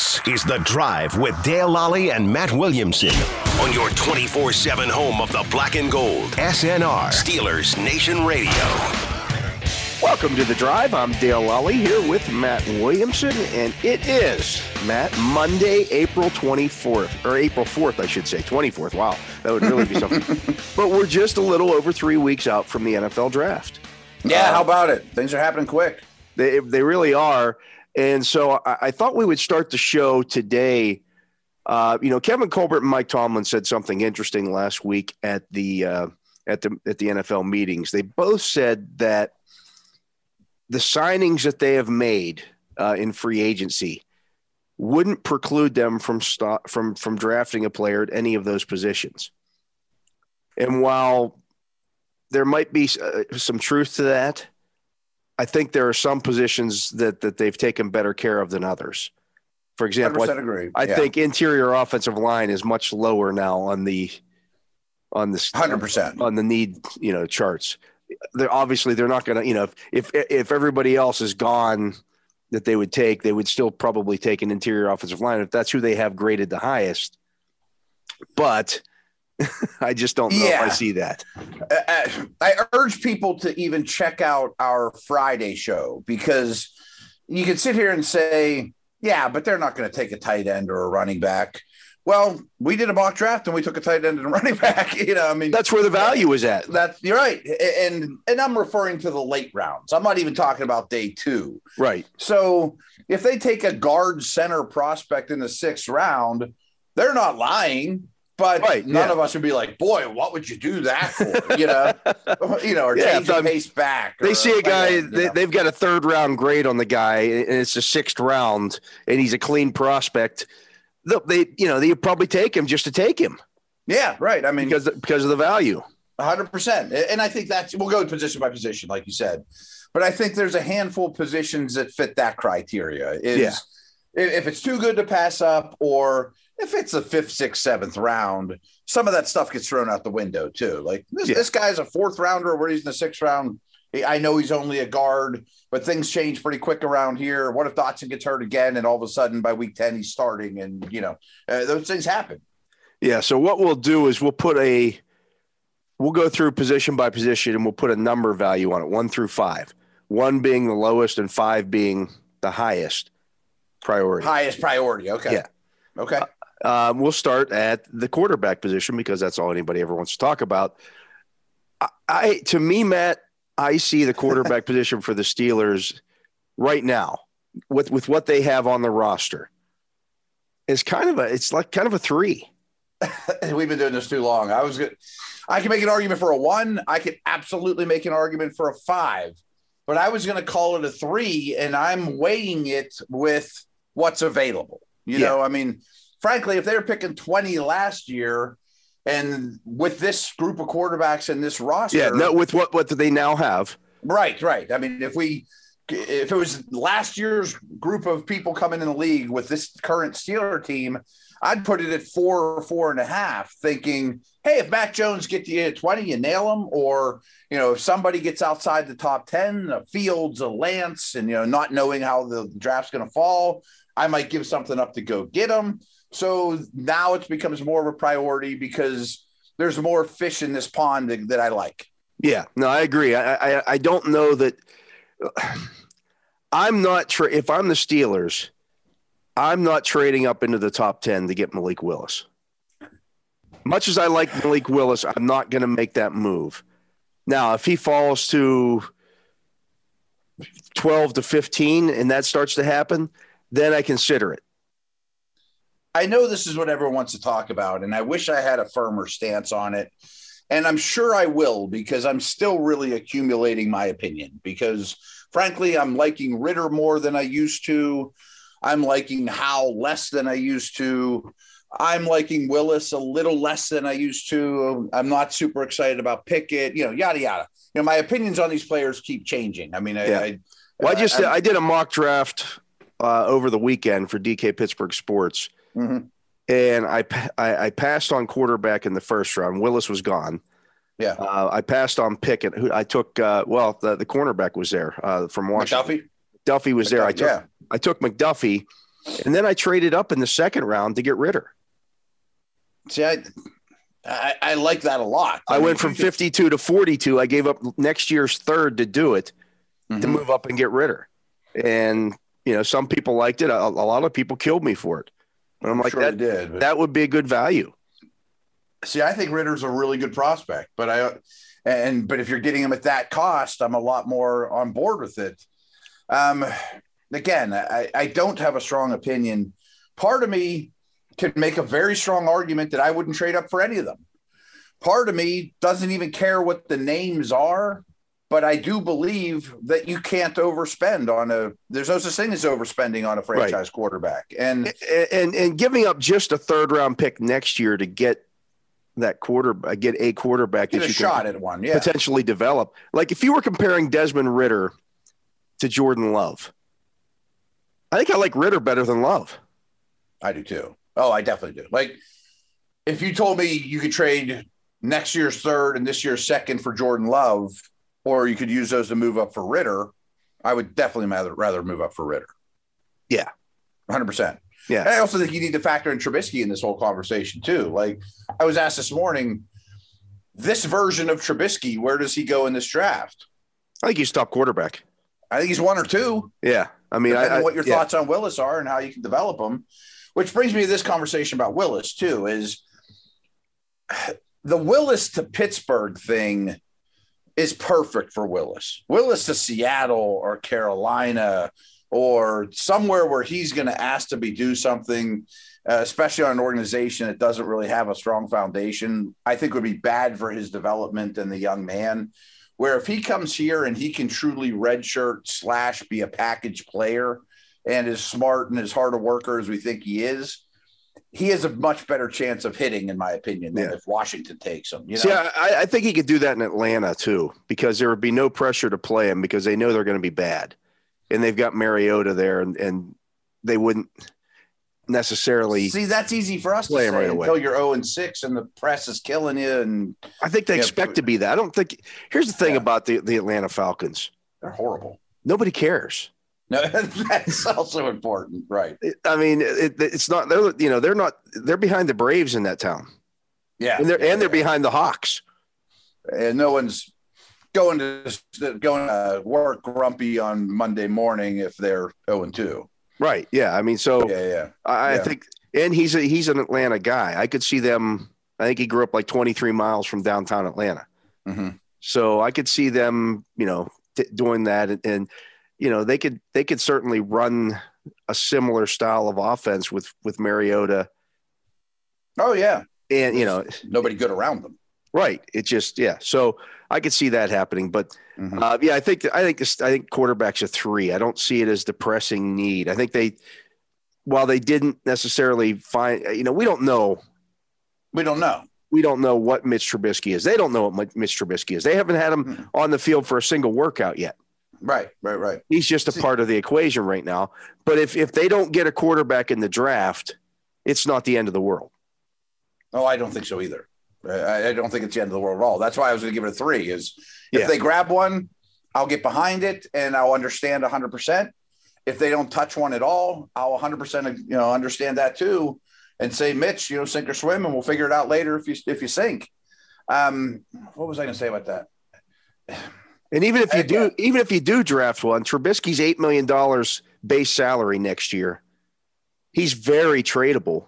This is The Drive with Dale Lolley and Matt Williamson on your 24 7 home of the black and gold. SNR, Steelers Nation Radio. Welcome to The Drive. I'm Dale Lolley here with Matt Williamson, and it is, Matt, Monday, April 24th, or April 4th, I should say, 24th. Wow, that would really be something. but we're just a little over three weeks out from the NFL draft. Yeah, uh, how about it? Things are happening quick. They, they really are. And so I, I thought we would start the show today. Uh, you know, Kevin Colbert and Mike Tomlin said something interesting last week at the uh, at the at the NFL meetings. They both said that the signings that they have made uh, in free agency wouldn't preclude them from from from drafting a player at any of those positions. And while there might be uh, some truth to that, I think there are some positions that that they've taken better care of than others. For example, I, yeah. think interior offensive line is much lower now on the on the hundred percent on the need you know charts. They're obviously they're not going to you know if if everybody else is gone that they would take, they would still probably take an interior offensive line if that's who they have graded the highest. But I just don't know yeah. if I see that. Uh, uh, I urge people to even check out our Friday show because you can sit here and say, yeah, but they're not going to take a tight end or a running back. Well, we did a mock draft and we took a tight end and a running back. You know, I mean, that's where the value is at. That's you're right, and and I'm referring to the late rounds. I'm not even talking about day two. Right. So if they take a guard center prospect in the sixth round, they're not lying but right, none yeah. of us would be like, boy, what would you do that for? You know, you know, or yeah, change the pace back. They see a guy, they, have got a third round grade on the guy, and it's a sixth round, and he's a clean prospect. They, you know, they probably take him just to take him. Yeah, right. I mean, because because of the value. hundred percent, and I think that's we'll go position by position, like you said. But I think there's a handful of positions that fit that criteria. Is yeah. if it's too good to pass up, or if it's a fifth, sixth, seventh round, some of that stuff gets thrown out the window too. Like this, yeah. this guy's a fourth rounder where he's in the sixth round. I know he's only a guard, but things change pretty quick around here. What if Dotson gets hurt again and all of a sudden by week 10 he's starting and, you know, uh, those things happen. Yeah. So what we'll do is we'll put a, we'll go through position by position and we'll put a number value on it, one through five, one being the lowest and five being the highest priority. Highest priority. Okay. Yeah. Okay. Um, we'll start at the quarterback position because that's all anybody ever wants to talk about. I, I to me, Matt, I see the quarterback position for the Steelers right now with with what they have on the roster. It's kind of a it's like kind of a three. We've been doing this too long. I was good. I can make an argument for a one. I could absolutely make an argument for a five, but I was going to call it a three, and I'm weighing it with what's available. You yeah. know, I mean, frankly, if they were picking 20 last year, and with this group of quarterbacks and this roster, yeah, no, with what what do they now have? Right, right. I mean, if we if it was last year's group of people coming in the league with this current Steeler team, I'd put it at four or four and a half, thinking, hey, if Mac Jones gets you at 20, you nail him. Or, you know, if somebody gets outside the top 10, a Fields, a Lance, and, you know, not knowing how the draft's going to fall, I might give something up to go get them. So now it becomes more of a priority because there's more fish in this pond that, that I like. Yeah, no, I agree. I, I, I don't know that I'm not tra- if I'm the Steelers, I'm not trading up into the top 10 to get Malik Willis. Much as I like Malik Willis, I'm not going to make that move. Now, if he falls to 12 to 15 and that starts to happen, then I consider it. I know this is what everyone wants to talk about, and I wish I had a firmer stance on it. and I'm sure I will because I'm still really accumulating my opinion. Because frankly, I'm liking Ridder more than I used to. I'm liking Howell less than I used to. I'm liking Willis a little less than I used to. I'm not super excited about Pickett, you know, yada yada. You know, my opinions on these players keep changing. I mean, I, Yeah. I Well, I just I- I, did a mock draft uh, over the weekend for DK Pittsburgh Sports, Mhm. and I, I I passed on quarterback in the first round. Willis was gone. Yeah. Uh, I passed on Pickett. Who I took. Uh, well, the, the cornerback was there uh, from Washington. McDuffie. McDuffie was there. I took yeah. I took McDuffie, and then I traded up in the second round to get Ridder. See, I, I I like that a lot. I mean, went from 52 to 42. I gave up next year's third to do it to Mhm. move up and get Ridder. And you know, some people liked it. A, a lot of people killed me for it. And I'm like, sure that did. but- that would be a good value. See, I think Ridder's a really good prospect, but I and but if you're getting him at that cost, I'm a lot more on board with it. Um, again, I, I don't have a strong opinion. Part of me can make a very strong argument that I wouldn't trade up for any of them. Part of me doesn't even care what the names are, but I do believe that you can't overspend on a. There's no such thing as overspending on a franchise quarterback, and And, and and giving up just a third round pick next year to get that quarter, uh, get a quarterback get that a you shot can at one. Yeah, potentially develop. Like if you were comparing Desmond Ridder to Jordan Love, I think I like Ridder better than Love. I do too. Oh, I definitely do. Like, if you told me you could trade next year's third and this year's second for Jordan Love, or you could use those to move up for Ridder, I would definitely rather, rather move up for Ridder. Yeah. 100%. Yeah. And I also think you need to factor in Trubisky in this whole conversation too. Like, I was asked this morning, this version of Trubisky, where does he go in this draft? I think he's top quarterback. I think he's one or two. Yeah. I mean, I, I, what your yeah. thoughts on Willis are and how you can develop him, Which brings me to this conversation about Willis too. Is the Willis to Pittsburgh thing is perfect for Willis. Willis to Seattle or Carolina or somewhere where he's going to ask to be do something, uh, especially on an organization that doesn't really have a strong foundation. I think would be bad for his development and the young man. Where if he comes here and he can truly redshirt slash be a package player and is smart and as hard a worker as we think he is, he has a much better chance of hitting, in my opinion, than Yeah. if Washington takes him. You know, See, I, I think he could do that in Atlanta too, because there would be no pressure to play him because they know they're going to be bad, and they've got Mariota there, and, and they wouldn't necessarily. see that's easy for us to say him right away. until you're 0 and 6 and the press is killing you and I think they expect to be that. I don't think. Here's the thing Yeah. about the the Atlanta Falcons: they're horrible. nobody cares. No, that's also important, right? I mean, it, it's not. They're you know they're not. They're behind the Braves in that town, Yeah, and they're and they're Yeah. behind the Hawks. and no one's going to going to work grumpy on Monday morning if they're 0 and 2. Right. Yeah. I mean, so Yeah, yeah. I, I think, and he's a, he's an Atlanta guy. I could see them. I think he grew up like 23 miles from downtown Atlanta. Mhm. So I could see them, you know, t- doing that, and, and you know, they could they could certainly run a similar style of offense with with Mariota, Oh yeah, and you know, nobody good around them. right? It just yeah. So I could see that happening, but Mhm. uh, yeah, I think I think this, I think quarterbacks a three. I don't see it as the pressing need. I think they, while they didn't necessarily find, you know, we don't know We don't know. we don't know what Mitch Trubisky is. They don't know what Mitch Trubisky is. They haven't had him Mhm. on the field for a single workout yet. Right, right, right. He's just a part of the equation right now. But if if they don't get a quarterback in the draft, it's not the end of the world. Oh, I don't think so either. I, I don't think it's the end of the world at all. That's why I was going to give it a three. Is if Yeah. they grab one, I'll get behind it and I'll understand 100. percent If they don't touch one at all, I'll 100 percent you know understand that too, and say, Mitch, you know, sink or swim, and we'll figure it out later if you if you sink. Um, what was I going to say about that? And even if you do, even if you do draft one, Trubisky's eight million dollars base salary next year. He's very tradable,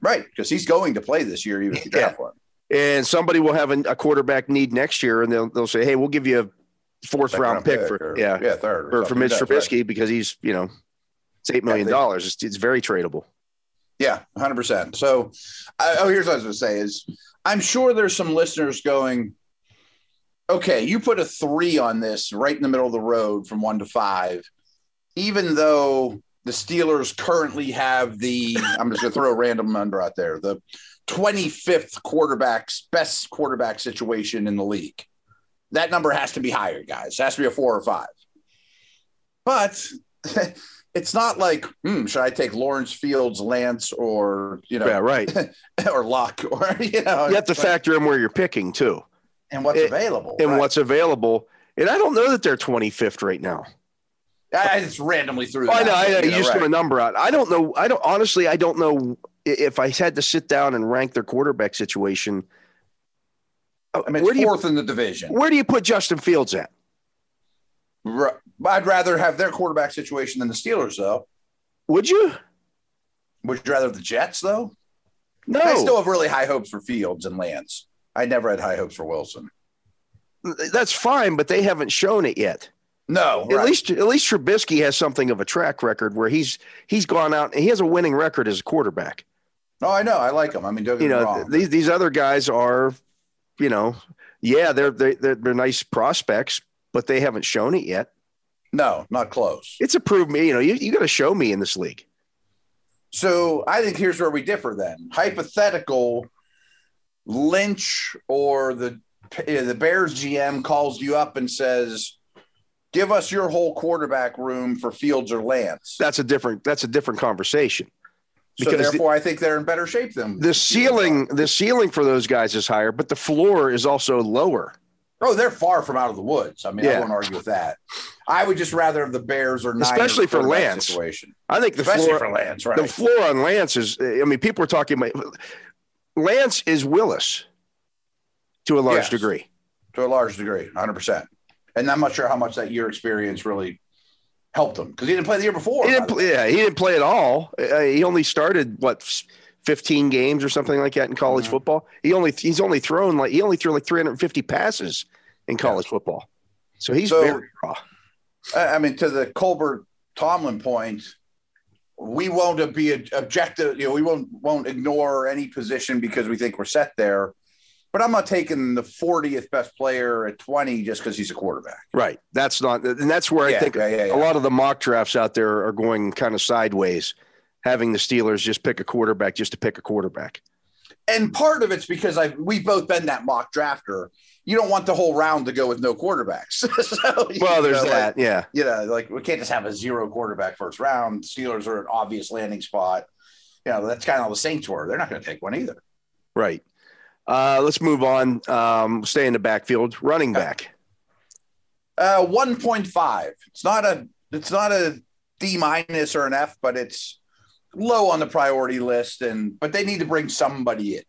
Right, because he's going to play this year, even if you Yeah. draft one. and somebody will have a, quarterback need next year, and they'll they'll say, "Hey, we'll give you a fourth Second round pick for or- yeah yeah, third for, for. Mitch right. Trubisky because he's you know it's eight million dollars. It's, it's very tradable. Yeah, hundred percent. So, I, oh, here's what I was going to say: is I'm sure there's some listeners going, okay, you put a three on this right in the middle of the road from one to five, even though the Steelers currently have the, I'm just going to throw a random number out there, the 25th quarterbacks, best quarterback situation in the league. That number has to be higher, guys. It has to be a four or five. But it's not like, hmm, should I take Lawrence Fields, Lance, or you know, Yeah, right. or Luck, or you know, You have to like- factor in where you're picking too, and what's it- available and right. what's available. And I don't know that they're 25th right now. I just randomly threw. Oh, I know. I know. You just right. threw a number out. I don't know. I don't honestly. I don't know if I had to sit down and rank their quarterback situation. uh, I mean, where do you fourth in the division. where do you put Justin Fields at? I'd rather have their quarterback situation than the Steelers, though. Would you? Would you rather the Jets, though? No. I still have really high hopes for Fields and Lance. I never had high hopes for Wilson. That's fine, but they haven't shown it yet. No, At right. least, at least Trubisky has something of a track record where he's he's gone out and he has a winning record as a quarterback. Oh, I know. I like him. I mean, don't get You me know, wrong. these these other guys are, you know, yeah, they're they, they're they're nice prospects, but they haven't shown it yet. no, not close. It's a prove me. You know, you, you got to show me in this league. So I think here's where we differ then. Hypothetical Lynch or the uh, the Bears GM calls you up and says, "Give us your whole quarterback room for Fields or Lance." That's a different that's a different conversation. so because the- therefore, I think they're in better shape than The ceiling the ceiling for those guys is higher, but the floor is also lower. Oh, they're far from out of the woods. I mean, I won't argue with that. I would just rather have the Bears or Especially for Lance. situation, I think the especially floor for Lance, right? the floor on Lance is I mean, people are talking about Lance is Willis to a large Yes. degree. to a large degree, 100. percent And I'm not sure how much that year experience really helped him because he didn't play the year before. He didn't play, yeah, he didn't play at all. Uh, he only started what 15 games or something like that in college Mhm. football. He only he's only thrown like he only threw like 350 passes in college football. So he's So- very raw. I mean, to the Colbert Tomlin point, we won't be objective. You know, we won't won't ignore any position because we think we're set there. But I'm not taking the 40th best player at 20 just because he's a quarterback. Right. That's not and that's where I think yeah, yeah, yeah. a lot of the mock drafts out there are going kind of sideways, having the Steelers just pick a quarterback just to pick a quarterback. And part of it's because I we've both been that mock drafter. You don't want the whole round to go with no quarterbacks. so, Well, there's know, that. Like, yeah. you know, like we can't just have a zero quarterback first round. Steelers are an obvious landing spot. You know, that's kind of how the Saints were. They're not going to take one either. Right. Uh, let's move on. Um, stay in the backfield. Running back. Uh, one point five. It's not a. It's not a D minus or an F, but it's low on the priority list. And but they need to bring somebody in.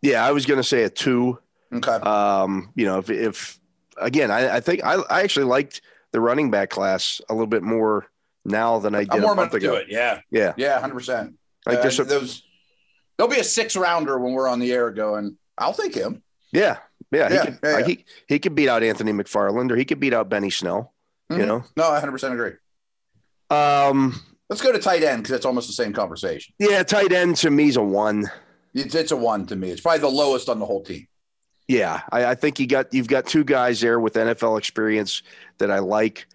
Yeah, I was going to say a two. Okay. Um, you know, if, if again, I, I think I, I actually liked the running back class a little bit more now than I did I'm a month ago. it. Yeah. Yeah, Yeah. Hundred percent. like there's a, those. There'll be a six rounder when we're on the air going. I'll take him. yeah, yeah, Yeah, he could, yeah, like, yeah. he he could beat out Anthony McFarland or he could beat out Benny Snell. You Mhm. know, No, I hundred percent agree. um, Let's go to tight end because it's almost the same conversation. yeah, tight end to me is a one. It's, it's a one to me. It's probably the lowest on the whole team. Yeah, I, I think you got you've got two guys there with NFL experience that I like.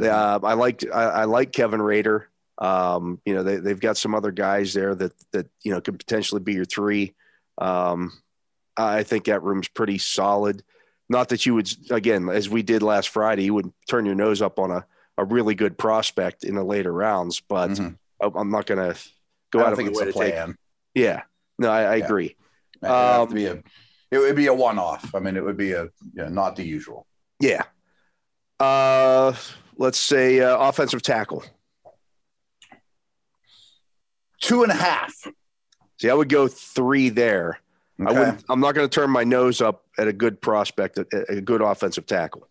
Uh, I like I, I like Kevin Rader. Um, you know they they've got some other guys there that that you know could potentially be your three. Um, I think that room's pretty solid. Not that you would again as we did last Friday, you would turn your nose up on a a really good prospect in the later rounds, but Mhm. I- I'm not going to go out of think my it's way a to take. plan. Yeah, no, I, I Yeah. agree. Um, to be a, it would be a one-off. I mean, it would be a, you know, not the usual. Yeah. Uh, let's say uh, offensive tackle. Two and a half. See, I would go three there. I wouldn't, I'm not going to turn my nose up at a good prospect, a, a good offensive tackle.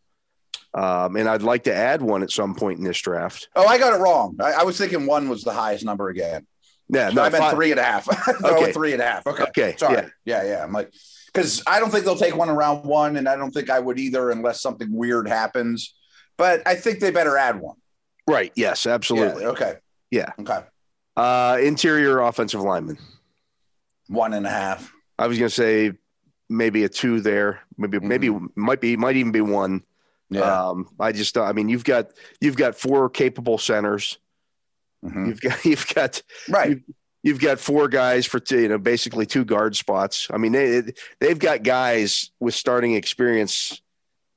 Um, and I'd like to add one at some point in this draft. Oh, I got it wrong. I, I was thinking one was the highest number again. Yeah, So no, I meant five- three and a half. no, Okay. three and a half. Okay. Okay, Sorry. yeah. Yeah. yeah, I'm like, because I don't think they'll take one in round one, and I don't think I would either unless something weird happens. But I think they better add one. Right. Yes, absolutely. Yeah, okay. Yeah. Okay. Uh, interior offensive lineman. One and a half. I was going to say maybe a two there. Maybe Mm-hmm. maybe might be might even be one. Yeah. Um, I just I mean you've got you've got four capable centers. Mhm. You've got you've got Right. you've got four guys for two, you know basically two guard spots. I mean they they've got guys with starting experience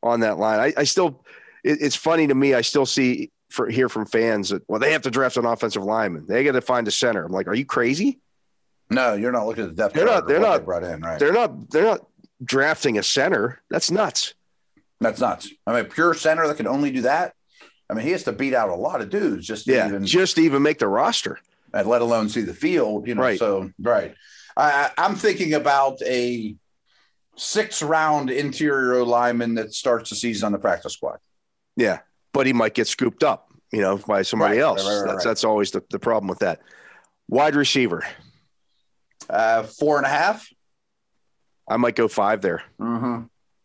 on that line. I, I still it, it's funny to me. I still see for hear from fans that well they have to draft an offensive lineman. They got to find a center. I'm like, are you crazy? No, you're not looking at the depth. They're not- they're not- they brought in. Right. They're not they're not drafting a center. That's nuts. That's nuts. I mean, pure center that can only do that. I mean, he has to beat out a lot of dudes just to Yeah, even, just to even make the roster. And let alone see the field. You know, Right. so right. I, I'm thinking about a six round interior lineman that starts the season on the practice squad. Yeah, but he might get scooped up, you know, by somebody Right, else. right, right, that's that's always the, the problem with that. Wide receiver, Uh, four and a half. I might go five there. Mm-hmm.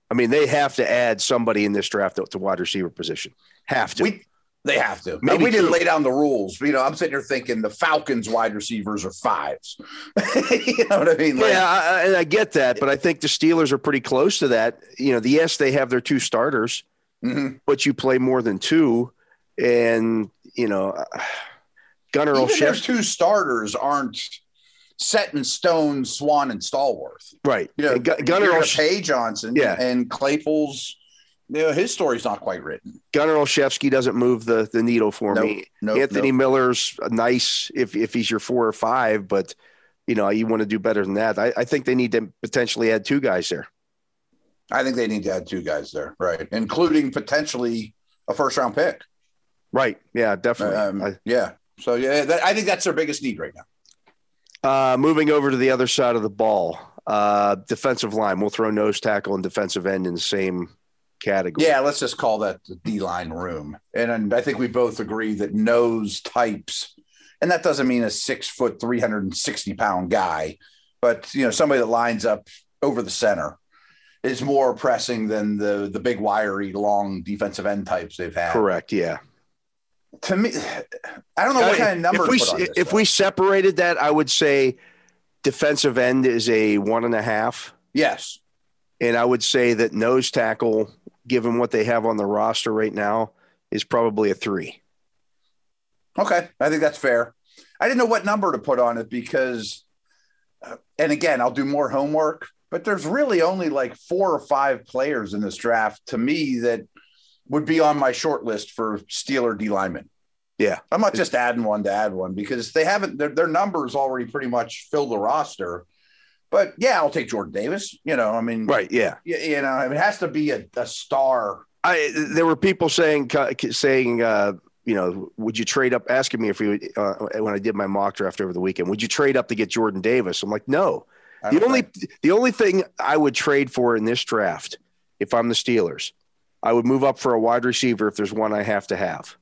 I mean, they have to add somebody in this draft to, to wide receiver position. Have to. We they have to. Maybe we didn't lay down the rules. You know, I'm sitting here thinking the Falcons wide receivers are fives. you know what I mean? Like, yeah, I, I, and I get that, but I think the Steelers are pretty close to that. You know, the, yes, they have their two starters, mhm. but you play more than two, and you know, Gunnar Even Olszewski, two starters aren't set in stone. Swann and Stallworth. right? You know, And Gun- Gunnar, Gunnar Johnson. Yeah. and Claypool's. Know, his story's not quite written. Gunnar Olszewski doesn't move the the needle for Nope, me. nope, Anthony nope. Miller's nice if if he's your four or five, but you know you want to do better than that. I, I think they need to potentially add two guys there. I think they need to add two guys there, right? Including potentially a first round pick. Right? Yeah, definitely. Um, yeah. So yeah, that, I think that's their biggest need right now. uh, moving over to the other side of the ball, uh, defensive line. We'll throw nose tackle and defensive end in the same category. Yeah, let's just call that the D line room. And, and I think we both agree that nose types, and that doesn't mean a six foot, 360 pound guy, but you know, somebody that lines up over the center is more pressing than the the big wiry long defensive end types they've had. correct. Yeah. To me, I don't know what uh, kind of number if we to put on this, if though. we separated that, I would say defensive end is a one and a half. yes. And I would say that nose tackle, given what they have on the roster right now, is probably a three. Okay, I think that's fair. I didn't know what number to put on it because, uh, and again, I'll do more homework. But there's really only like four or five players in this draft to me that would be on my short list for Steeler D lineman. Yeah. I'm not just adding one to add one because they haven't their, their numbers already pretty much fill the roster. But yeah, I'll take Jordan Davis. You know, I mean, Right. Yeah. You, you know, it has to be a, a star. I there were people saying saying uh, you know would you trade up asking me if we uh, when I did my mock draft over the weekend would you trade up to get Jordan Davis? I'm like no. The only think- the only thing I would trade for in this draft if I'm the Steelers, I would move up for a wide receiver if there's one I have to have.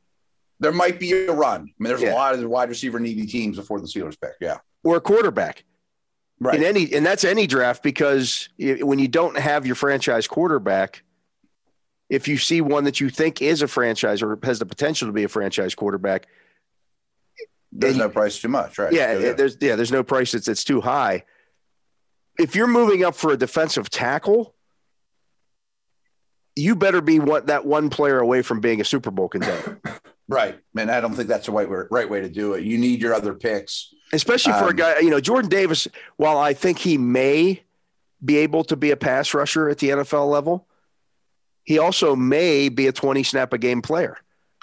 there might be a run. I mean, there's Yeah. a lot of wide receiver needy teams before the Steelers pick. Yeah, Or a quarterback. Right. in any and that's any draft because when you don't have your franchise quarterback if you see one that you think is a franchise or has the potential to be a franchise quarterback There's no price too much, right? yeah, So, there's yeah there's no price that's it's too high if you're moving up for a defensive tackle you better be what that one player away from being a super bowl contender right. And I don't think that's the right way, right way to do it. You need your other picks. Especially for a Um, guy you know jordan davis while i think he may be able to be a pass rusher at the nfl level he also may be a 20 snap a game player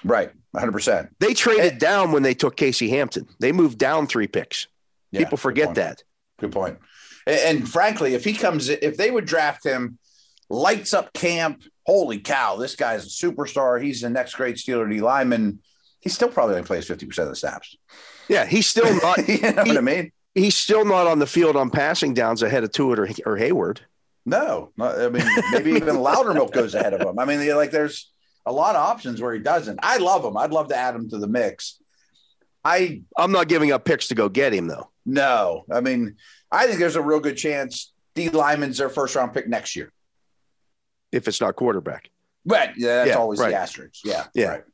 Right, 100. percent they traded Eh. down when they took casey hampton they moved down three picks people forget that Good point. And, and frankly, if he comes, if they would draft him, lights up camp. Holy cow, this guy's a superstar. He's the next great Steeler D lineman. He still probably only plays 50% of the snaps. yeah he's still not you know what I mean? he's still not on the field on passing downs ahead of Tuitt or, or Heyward No, not- I mean, maybe even Loudermilk goes ahead of him. I mean, like there's a lot of options where he doesn't. I love him. I'd love to add him to the mix. I i'm not giving up picks to go get him though no. I mean, I think there's a real good chance D Lyman's their first round pick next year. if it's not quarterback But yeah, that's Yeah, always right. the asterisk. Yeah, Yeah. Right.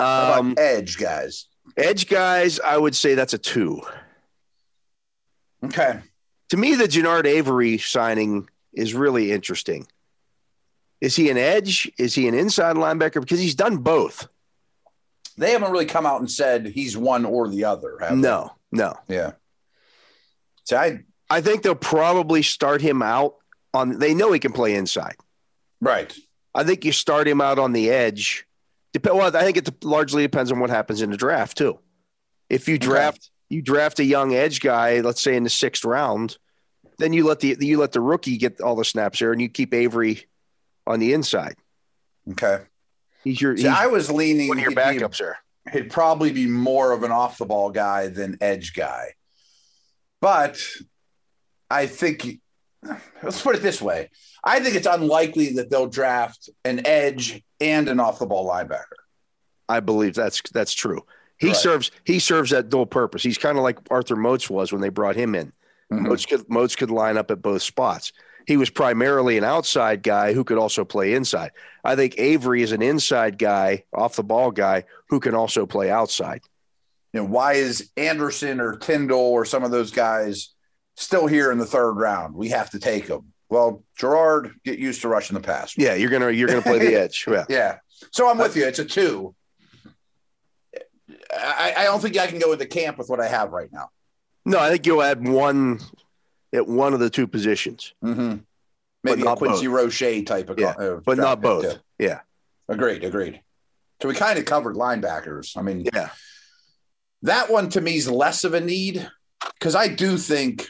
Um, edge guys. edge guys i would say that's a two Okay. To me, the Genard Avery signing is really interesting. Is he an edge? Is he an inside linebacker? Because he's done both. They haven't really come out and said he's one or the other. have they? No, no. Yeah. So I I think they'll probably start him out on. They know he can play inside. right. I think you start him out on the edge. Dep- well, I think it largely depends on what happens in the draft too. If you draft you draft a young edge guy, let's say in the sixth round, then you let the you let the rookie get all the snaps there, and you keep Avery on the inside. Okay. He's your See, he's I was leaning one of your backups there. he'd probably be more of an off the ball guy than edge guy. But I think let's put it this way. I think it's unlikely that they'll draft an edge and an off the ball linebacker. I believe that's that's true. He Right. serves he serves that dual purpose. He's kind of like Arthur Moats was when they brought him in. Mhm. Moats could Moats could line up at both spots. He was primarily an outside guy who could also play inside. I think Avery is an inside guy, off the ball guy who can also play outside. You know, why is Anderson or Tyndall or some of those guys still here in the third round? We have to take them. Well, Gerard, get used to rushing the pass. Yeah, you're gonna you're gonna play the edge. Yeah. Yeah. So I'm with you. It's a two. I, I don't think I can go into camp with what I have right now. No, I think you'll add one at one of the two positions, Mm-hmm. But Maybe a not Quincy Roche type of, Yeah, uh, but not both. too. Yeah. Agreed. Agreed. So we kind of covered linebackers. I mean, Yeah. that one to me is less of a need because I do think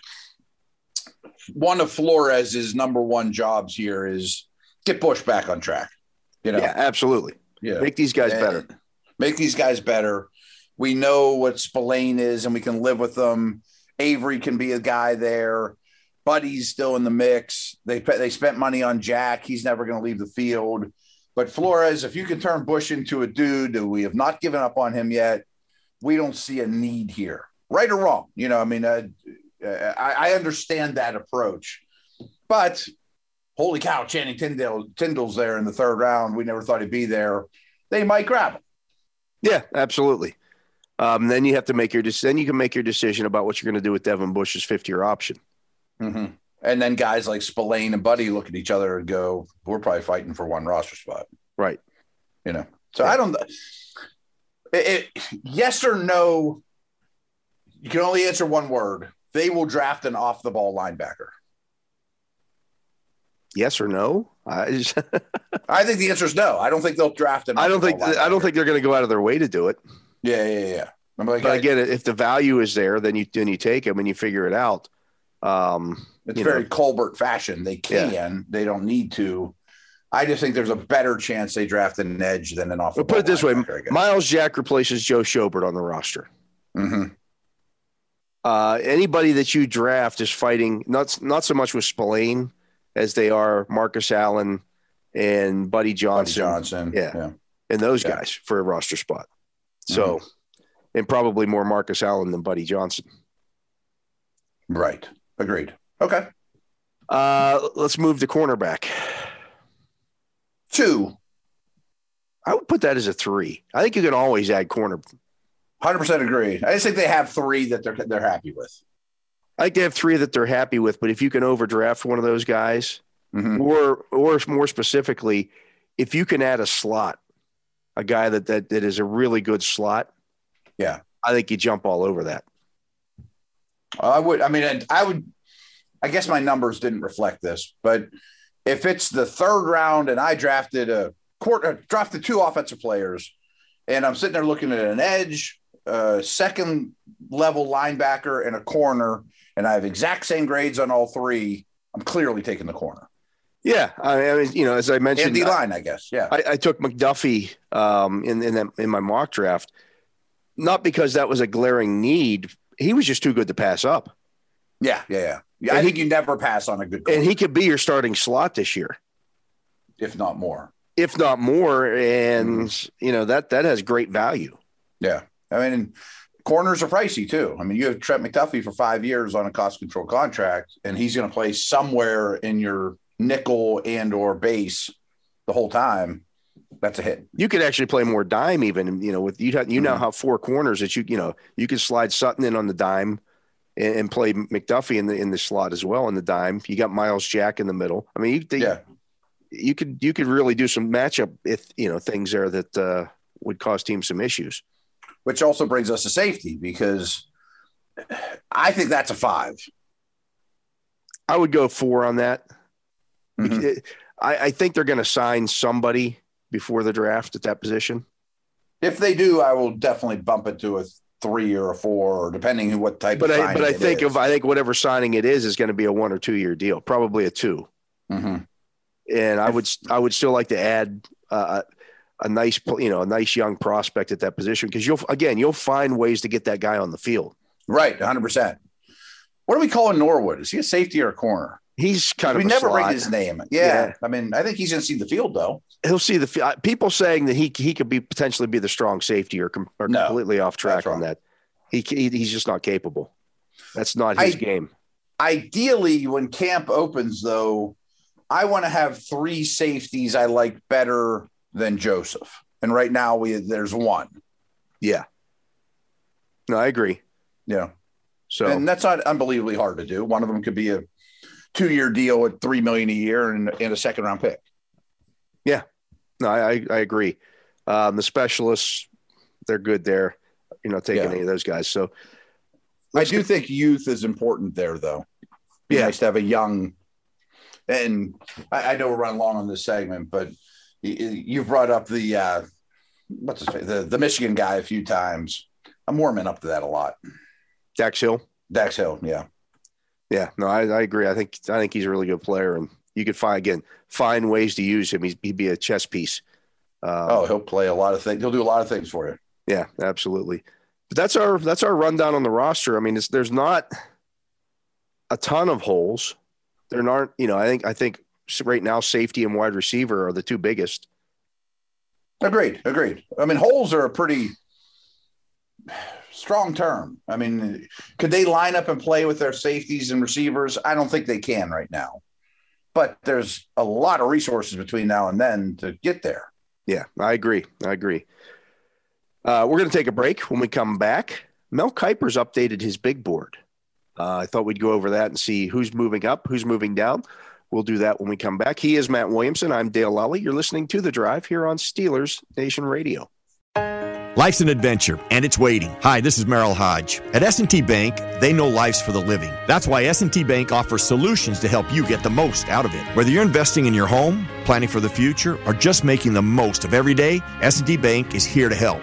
one of Flores's number one jobs here is get Bush back on track. You know, Yeah, absolutely. yeah. Make these guys And better. Make these guys better. We know what Spillane is, and we can live with them. Avery can be a guy there. Buddy's still in the mix. They they spent money on Jack. He's never going to leave the field. But Flores, if you can turn Bush into a dude, we have not given up on him yet. We don't see a need here, right or wrong. You know, I mean, uh, uh, I, I understand that approach, but holy cow, Channing Tyndall, Tyndall's there in the third round. We never thought he'd be there. They might grab him. Yeah, absolutely. Um, then you have to make your then you can make your decision about what you're going to do with Devin Bush's fifth year option. Mm-hmm. And then guys like Spillane and Buddy look at each other and go, "We're probably fighting for one roster spot." Right. You know. So I don't. It, it- yes or no. You can only answer one word. They will draft an off the ball linebacker. Yes or no? I, just, I think the answer is no. I don't think they'll draft an. I don't think off-the-ball I don't think they're going to go out of their way to do it. Yeah, yeah, yeah. I'm like, But I- again, if the value is there, then you then you take them and you figure it out. Um, It's very know. Colbert fashion. They can, they don't need to. I just think there's a better chance they draft an edge than an off. But put it this way: Myles Jack replaces Joe Schobert on the roster. hmm Uh, anybody that you draft is fighting not not so much with Spillane as they are Marcus Allen and Buddy Johnson, Johnson. Yeah. yeah. and those Yeah. Mm-hmm. guys for a roster spot. So, and probably more Marcus Allen than Buddy Johnson. Right. Agreed. Okay. Uh, let's move to cornerback. Two. I would put that as a three. I think you can always add corner. Hundred percent agree. I just think they have three that they're they're happy with. I think they have three that they're happy with, but if you can overdraft one of those guys, Mhm. or or more specifically, if you can add a slot, a guy that that, that is a really good slot, Yeah. I think you jump all over that. I would. I mean, I- I would. I guess my numbers didn't reflect this, but if it's the third round and I drafted a quarter, drafted two offensive players, and I'm sitting there looking at an edge, a second level linebacker, and a corner, and I have exact same grades on all three, I'm clearly taking the corner Yeah, I I mean, you know, as I and mentioned, D line. I guess. Yeah. I, I took McDuffie um, in in, that, in my mock draft, not because that was a glaring need. He was just too good to pass up, yeah. Yeah. Yeah. Yeah. I he- think you never pass on a good corner, and he could be your starting slot this year, if not more. if not more. And you know that that has great value. Yeah. I mean, corners are pricey too. I mean, you have Trent McDuffie for five years on a cost control contract, and he's going to play somewhere in your nickel and or base the whole time. That's a hit. You could actually play more dime, even you know with you. You now Mhm. have four corners that you you know you could slide Sutton in on the dime. and, and play McDuffie in the in the slot as well in the dime. You got Myles Jack in the middle. I mean, you, they, Yeah. you could you could really do some matchup if you know things there that uh, would cause teams some issues. Which also brings us to safety because I think that's a five. I would go four on that. Mhm. I, I think they're going to sign somebody before the draft at that position. If they do, I will definitely bump it to a three or a four, or depending on what type But of I but I think is. of I think whatever signing it is is going to be a one or two year deal, probably a two. Mhm. And I would I would still like to add uh, a nice you know a nice young prospect at that position because you'll again you'll find ways to get that guy on the field. Right, 100%. What do we call a Norwood? Is he a safety or a corner? He's kind we of a never slot. rate his name. Yeah. Yeah. I mean, I think he's going to see the field, though. He'll see the fi- people saying that he he could be potentially be the strong safety or, com- or No, completely off track on that. He, he he's just not capable. That's not his I- game. Ideally, when camp opens, though, I want to have three safeties I like better than Joseph. And right now, we there's one. Yeah. No, I agree. Yeah. So and that's not unbelievably hard to do. One of them could be a two year deal at three million a year and, and a second round pick. Yeah. No, I I, agree. Um, the specialists, they're good there. You know, taking Yeah. any of those guys. So I do think youth is important there, though. Be Yeah. nice to have a young. And I, I know we're running long on this segment, but you've brought up the uh, what's his the the Michigan guy a few times. I'm warming up to that a lot. Dax Hill, Dax Hill, yeah, yeah, no, I, I agree. I think I think he's a really good player, and you could find again find ways to use him. He's, he'd be a chess piece. Um, oh, he'll play a lot of things. He'll do a lot of things for you. Yeah, absolutely. But that's our that's our rundown on the roster. I mean, it's, there's not a ton of holes. There aren't, you know. I think I think right now safety and wide receiver are the two biggest. Agreed. Agreed. I mean, holes are a pretty strong term. I mean, could they line up and play with their safeties and receivers? I don't think they can right now. But there's a lot of resources between now and then to get there. Yeah, I agree. I agree. Uh, we're going to take a break. When we come back, Mel Kiper's updated his big board. Uh, I thought we'd go over that and see who's moving up, who's moving down. We'll do that when we come back. He is Matt Williamson. I'm Dale Lolley. You're listening to The Drive here on Steelers Nation Radio. Life's an adventure, and it's waiting. Hi, this is Merril Hoge. At S&T Bank, they know life's for the living. That's why S&T Bank offers solutions to help you get the most out of it. Whether you're investing in your home, planning for the future, or just making the most of every day, S&T Bank is here to help.